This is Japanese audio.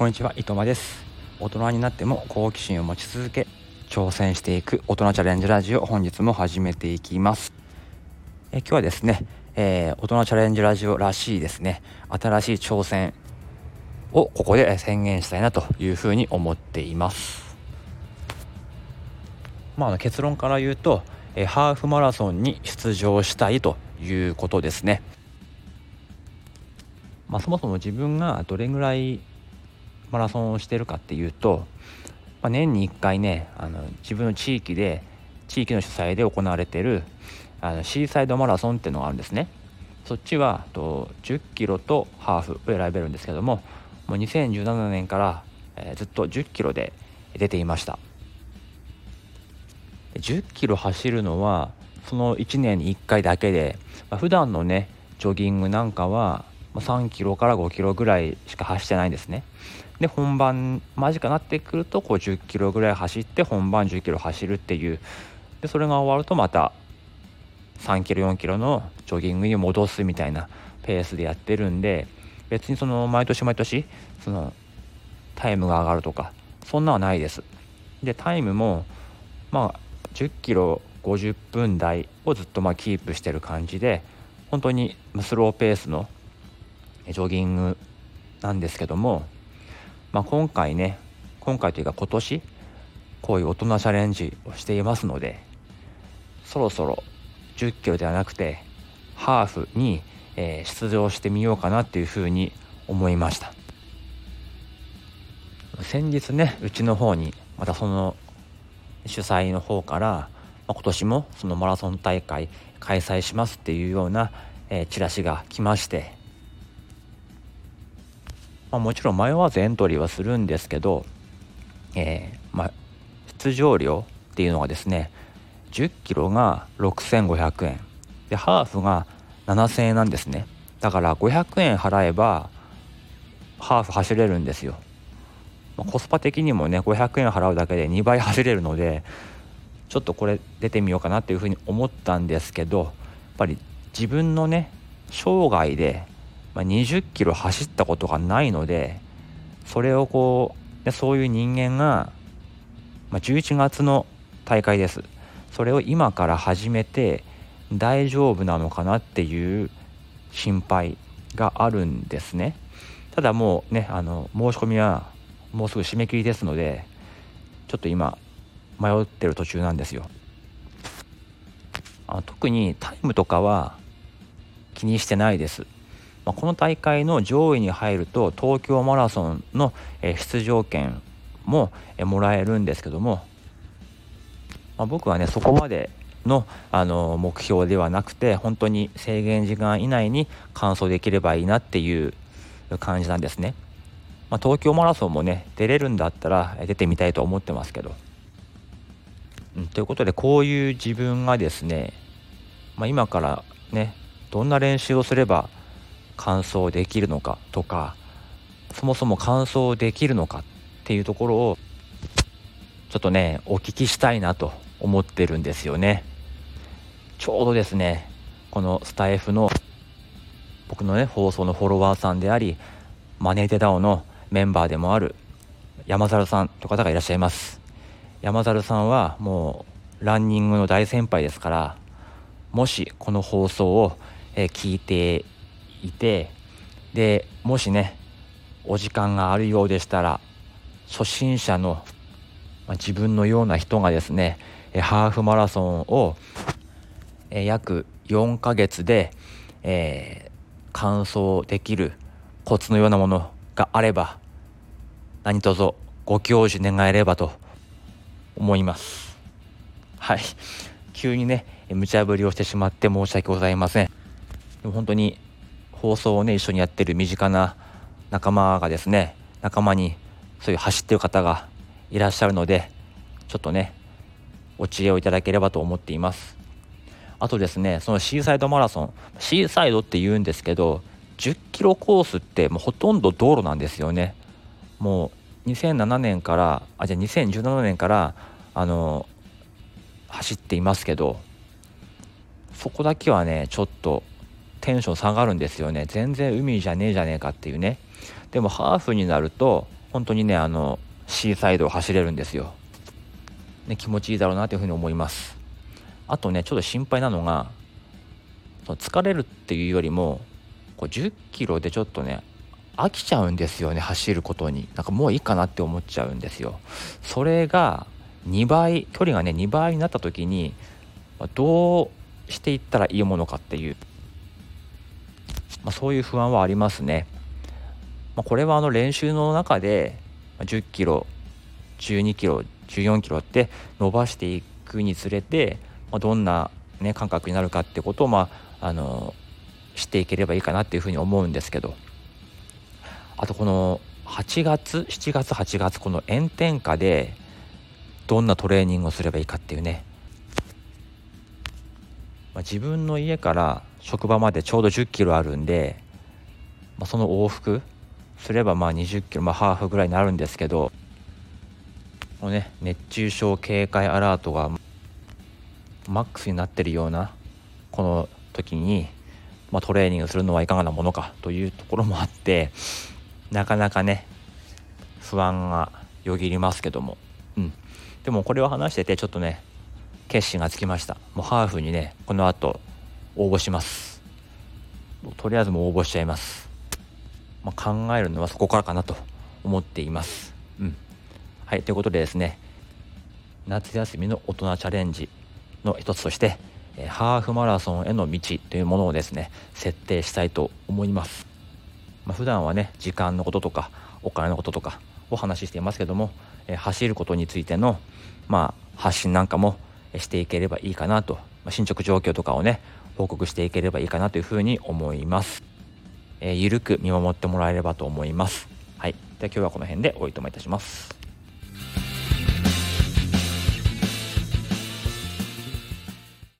こんにちは伊藤間です。大人になっても好奇心を持ち続け挑戦していく大人チャレンジラジオ本日も始めていきます。え今日はですね、えー、大人チャレンジラジオらしいですね。新しい挑戦をここで宣言したいなというふうに思っています。まあ結論から言うとえハーフマラソンに出場したいということですね。まあ、そもそも自分がどれぐらいマラソンをしてるかっていうと、まあ、年に1回ねあの自分の地域で地域の主催で行われてるあのシーサイドマラソンっていうのがあるんですね。そっちはと10キロとハーフを選べるんですけどももう2017年から、えー、ずっと10キロで出ていました。10キロ走るのはその1年に1回だけで、まあ、普段のねジョギングなんかは3キロから5キロぐらいしか走ってないんですね。で本番間近になってくるとこう10キロぐらい走って本番10キロ走るっていう。でそれが終わるとまた3キロ4キロのジョギングに戻すみたいなペースでやってるんで別にその毎年毎年そのタイムが上がるとかそんなはないです。でタイムもまあ10キロ50分台をずっとまあキープしてる感じで本当にスローペースのジョギングなんですけども、まあ、今回ね今回というか今年こういう大人チャレンジをしていますのでそろそろ10キロではなくてハーフに、えー、出場してみようかなっていうふうに思いました。先日ねうちの方にまたその主催の方から、まあ、今年もそのマラソン大会開催しますっていうような、えー、チラシが来ましてまあ、もちろん迷わずエントリーはするんですけど、えー、まあ、出場料っていうのがですね10キロが6500円。でハーフが7000円なんですね。だから500円払えばハーフ走れるんですよ、まあ、コスパ的にもね500円払うだけで2倍走れるのでちょっとこれ出てみようかなっていうふうに思ったんですけどやっぱり自分のね生涯でまあ、20キロ走ったことがないのでそれをこうでそういう人間が、まあ、11月の大会です。それを今から始めて大丈夫なのかなっていう心配があるんですね。ただもうねあの申し込みはもうすぐ締め切りですのでちょっと今迷ってる途中なんですよ。あ特にタイムとかは気にしてないです。まあ、この大会の上位に入ると東京マラソンの出場権ももらえるんですけども、まあ、僕はねそこまでのあの目標ではなくて本当に制限時間以内に完走できればいいなっていう感じなんですね。まあ、東京マラソンもね出れるんだったら出てみたいと思ってますけど。うん、ということでこういう自分がですね、まあ、今からねどんな練習をすれば完走できるのかとかそもそも完走できるのかっていうところをちょっとねお聞きしたいなと思ってるんですよね。ちょうどですねこのスタイフの僕のね放送のフォロワーさんでありマネーテダオのメンバーでもある山猿さんという方がいらっしゃいます。山猿さんはもうランニングの大先輩ですからもしこの放送を聞いていてでもしねお時間があるようでしたら初心者の、まあ、自分のような人がですねハーフマラソンを、え約4ヶ月で、えー、完走できるコツのようなものがあれば何卒ご教授願えればと思います。はい。急にね無茶ぶりをしてしまって申し訳ございません。でも本当に放送をね一緒にやってる身近な仲間がですね仲間にそういう走ってる方がいらっしゃるのでちょっとねお知恵をいただければと思っています。あとですねそのシーサイドマラソンシーサイドって言うんですけど10キロコースってもうほとんど道路なんですよね。もう2007年からあじゃあ2017年からあの走っていますけどそこだけはねちょっとテンション下がるんですよね。全然海じゃねえじゃねえかっていうね。でもハーフになると本当にねあのシーサイドを走れるんですよ、ね、気持ちいいだろうなというふうに思います。あとねちょっと心配なのがその疲れるっていうよりもこう10キロでちょっとね飽きちゃうんですよね走ることに。なんかもういいかなって思っちゃうんですよ。それが2倍距離がね2倍になった時にどうしていったらいいものかっていう、まあ、そういう不安はありますね、まあ、これはあの練習の中で10キロ12キロ14キロって伸ばしていくにつれて、まあ、どんな、ね、感覚になるかってことを、まあ、あの知っていければいいかなっていうふうに思うんですけど。あとこの8月7月8月この炎天下でどんなトレーニングをすればいいかっていうね、まあ、自分の家から職場までちょうど1 0キロあるんで、まあ、その往復すればまあ2 0キロ、まあ、ハーフぐらいになるんですけどこのね熱中症警戒アラートがマックスになってるようなこの時に、まあ、トレーニングするのはいかがなものかというところもあってなかなかね不安がよぎりますけども。うん。でもこれを話しててちょっとね決心がつきました。もうハーフにねこの後応募します。とりあえずも応募しちゃいます、まあ、考えるのはそこからかなと思っています。うん。はいということでですね夏休みの大人チャレンジの一つとしてハーフマラソンへの道というものをですね設定したいと思います、まあ、普段はね時間のこととかお金のこととかを話していますけどもえ走ることについての、まあ、発信なんかもしていければいいかなと、まあ、進捗状況とかをね報告していければいいかなというふうに思います、えー、ゆるく見守ってもらえればと思います。はい。では今日はこの辺でおいとまいたします。